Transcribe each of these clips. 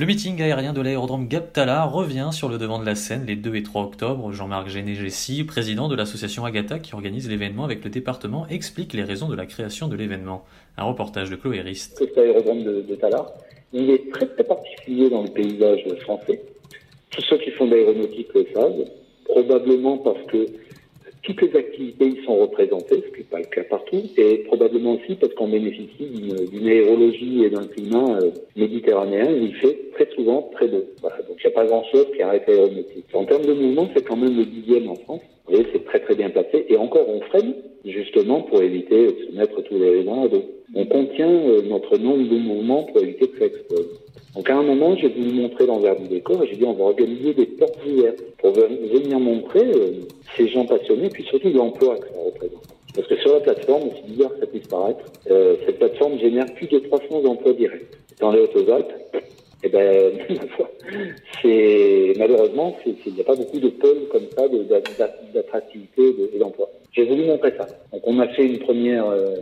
Le meeting aérien de l'aérodrome Gaptala revient sur le devant de la scène les 2 et 3 octobre. Jean-Marc Génégessi, président de l'association Agatha qui organise l'événement avec le département, explique les raisons de la création de l'événement. Un reportage de Chloé Rist. Cet aérodrome de, de il est très très particulier dans le paysage français. Tous ceux qui font de l'aéronautique le savent, probablement parce que toutes les activités y sont représentées, ce qui n'est pas le cas partout, et probablement aussi parce qu'on bénéficie d'une et d'un climat euh, méditerranéen il fait très souvent très beau. Donc il n'y a pas grand-chose qui arrête l'aéronautique. En termes de mouvement, c'est quand même le dixième en France. Vous voyez, c'est très très bien placé. Et encore, on freine justement pour éviter de se mettre tous les raisins à dos. On contient euh, notre nombre de mouvements pour éviter que ça explose. Donc à un moment, j'ai voulu montrer l'envers du décor et j'ai dit on va organiser des portes ouvertes pour venir montrer euh, ces gens passionnés, puis surtout l'emploi que ça. Parce que sur la plateforme, aussi bizarre que ça puisse paraître, euh, cette plateforme génère plus de 300 emplois directs. Dans les Hautes-Alpes, eh ben, c'est malheureusement, il n'y a pas beaucoup de pôles comme ça d'attractivité et d'emploi. J'ai voulu montrer ça. Donc on a fait une première euh,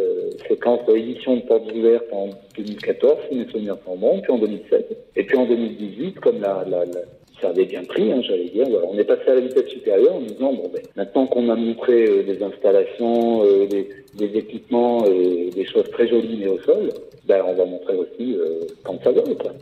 euh, séquence d'édition de portes ouvertes en 2014, si mes souvenirs sont puis en 2007. Et puis en 2018, comme la, la, la ça avait bien pris, hein, j'allais dire. On est passé à la vitesse supérieure en disant bon ben maintenant qu'on a montré euh, des installations, euh, des, équipements et des choses très jolies mais au sol, ben on va montrer aussi euh, quand ça va. Quoi.